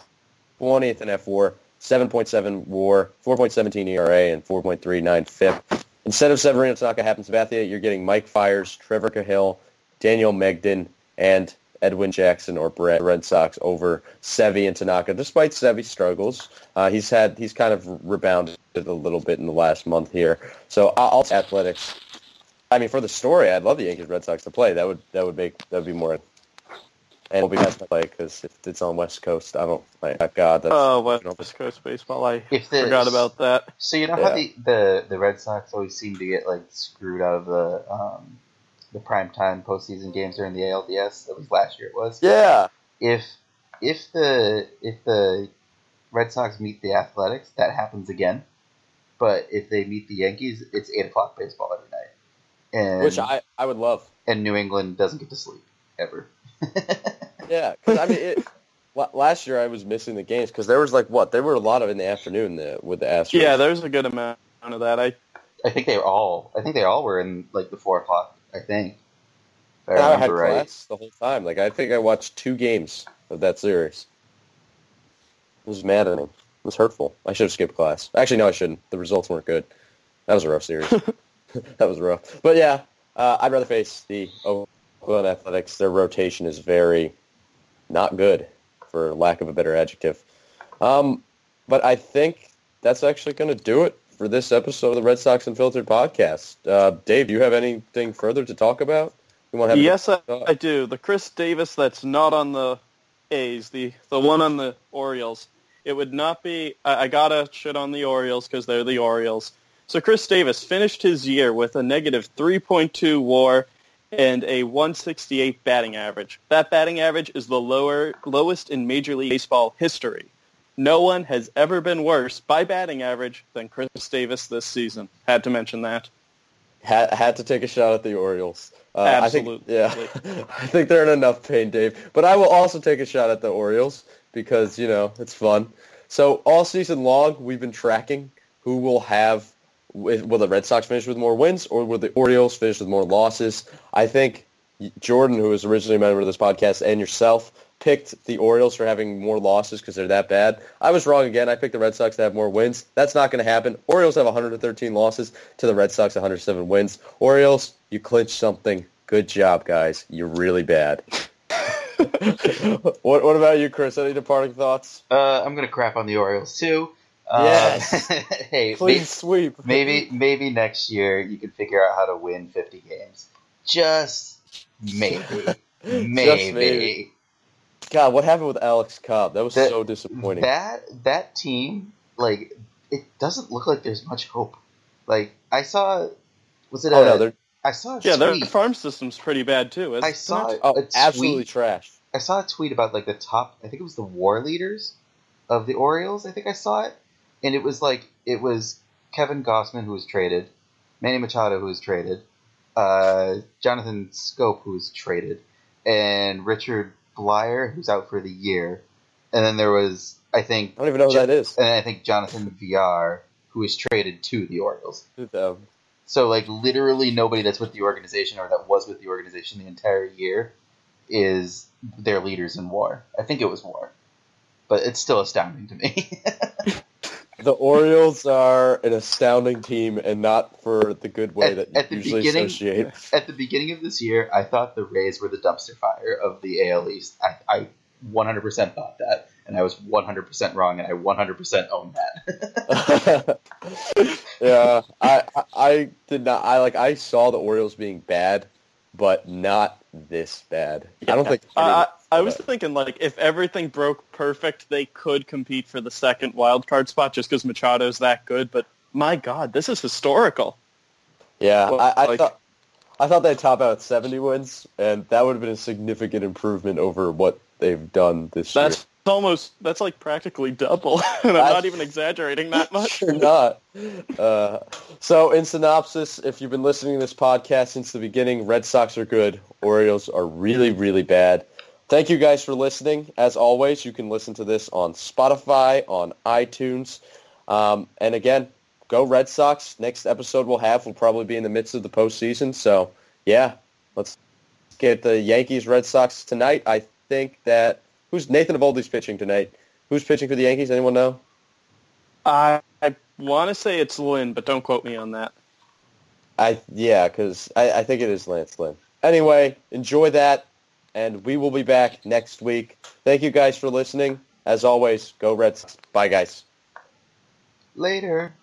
20th in fWAR, 7.7 WAR, 4.17 ERA, and 4.39 FIP. Instead of Severino, Tanaka, Happ, and Sabathia, you're getting Mike Fiers, Trevor Cahill, Daniel Mengden, and Edwin Jackson or Brett Red Sox over Sevy and Tanaka. Despite Sevy's struggles, uh, he's had he's kind of rebounded a little bit in the last month here. So I'll athletics. I mean, for the story, I'd love the Yankees Red Sox to play. That would that would make that would be more. And it'll be nice to play because if it's on West Coast, I don't. Like, God, that's, oh, West, West Coast baseball. I the, forgot about that. So you know yeah. how the, the the Red Sox always seem to get like screwed out of the um, the prime time postseason games during the ALDS. That was last year. It was. Yeah. If if the if the Red Sox meet the Athletics, that happens again. But if they meet the Yankees, it's eight o'clock baseball every night. And, Which I, I would love. And New England doesn't get to sleep ever. yeah, because I mean, it, last year I was missing the games because there was like what there were a lot of in the afternoon the, with the Astros. Yeah, there's a good amount of that. I I think they were all. I think they all were in like the four o'clock I think. I, I had right. class the whole time. Like I think I watched two games of that series. It was maddening. It was hurtful. I should have skipped class. Actually, no, I shouldn't. The results weren't good. That was a rough series. that was rough. But yeah, uh, I'd rather face the Oakland Athletics. Their rotation is very not good, for lack of a better adjective. Um, but I think that's actually going to do it for this episode of the Red Sox Unfiltered podcast. Uh, Dave, do you have anything further to talk about? yes, I, I, do. The Chris Davis that's not on the A's, the the one on the Orioles. It would not be. I, I gotta shit on the Orioles because they're the Orioles. So Chris Davis finished his year with a negative 3.2 WAR and a 168 batting average. That batting average is the lower lowest in Major League Baseball history. No one has ever been worse by batting average than Chris Davis this season. Had to mention that. Had, had to take a shot at the Orioles. Uh, Absolutely. I think, yeah, I think they're in enough pain, Dave. But I will also take a shot at the Orioles because you know it's fun. So all season long, we've been tracking who will have will the Red Sox finish with more wins or will the Orioles finish with more losses. I think Jordan, who was originally a member of this podcast, and yourself picked the Orioles for having more losses because they're that bad. I was wrong again. I picked the Red Sox to have more wins. That's not going to happen. Orioles have 113 losses to the Red Sox 107 wins. Orioles, you clinched something. Good job, guys. You're really bad. what, what about you, Chris? Any departing thoughts? Uh, I'm going to crap on the Orioles too. Uh, yes. hey, please maybe, sweep. Maybe maybe next year you can figure out how to win 50 games. Just maybe. maybe. Just maybe. God, what happened with Alex Cobb? That was that, so disappointing. That that team, like, it doesn't look like there's much hope. Like, I saw, was it? Oh a, no, they're, I saw. yeah, tweet. their farm system's pretty bad too. I saw it? oh, absolutely trash. I saw a tweet about like the top. I think it was the war leaders of the Orioles. I think I saw it, and it was like it was Kevin Gausman who was traded, Manny Machado who was traded, uh, Jonathan Schoop who was traded, and Richard Bleier, who's out for the year, and then there was I think I don't even know who that is. and I think Jonathan Villar, who was traded to the Orioles. So like literally nobody that's with the organization or that was with the organization the entire year is their leaders in WAR. I think it was WAR, but it's still astounding to me. the Orioles are an astounding team, and not for the good way At- that at you the usually beginning- associate. At the beginning of this year, I thought the Rays were the dumpster fire of the AL East. I, I 100% thought that, and I was 100% wrong, and I 100% own that. yeah, I, I I did not. I like I saw the Orioles being bad, but not this bad. I don't think. I, uh, I, I was thinking like if everything broke perfect, they could compete for the second wild card spot just because Machado's that good. But my God, this is historical. Yeah, Well, I, I like- thought I thought they'd top out at seventy wins, and that would have been a significant improvement over what they've done this year. That's almost that's like practically double, and I'm That's- not even exaggerating that much. You're not. Uh, so, in synopsis, if you've been listening to this podcast since the beginning, Red Sox are good. Orioles are really, really bad. Thank you guys for listening. As always, you can listen to this on Spotify, on iTunes. Um, and again, go Red Sox. Next episode we'll have will probably be in the midst of the postseason. So, yeah, let's get the Yankees Red Sox tonight. I think that who's Nathan Eovaldi's pitching tonight? Who's pitching for the Yankees? Anyone know? I, I want to say it's Lynn, but don't quote me on that. I yeah, because I, I think it is Lance Lynn. Anyway, enjoy that, and we will be back next week. Thank you guys for listening. As always, go Reds. Bye, guys. Later.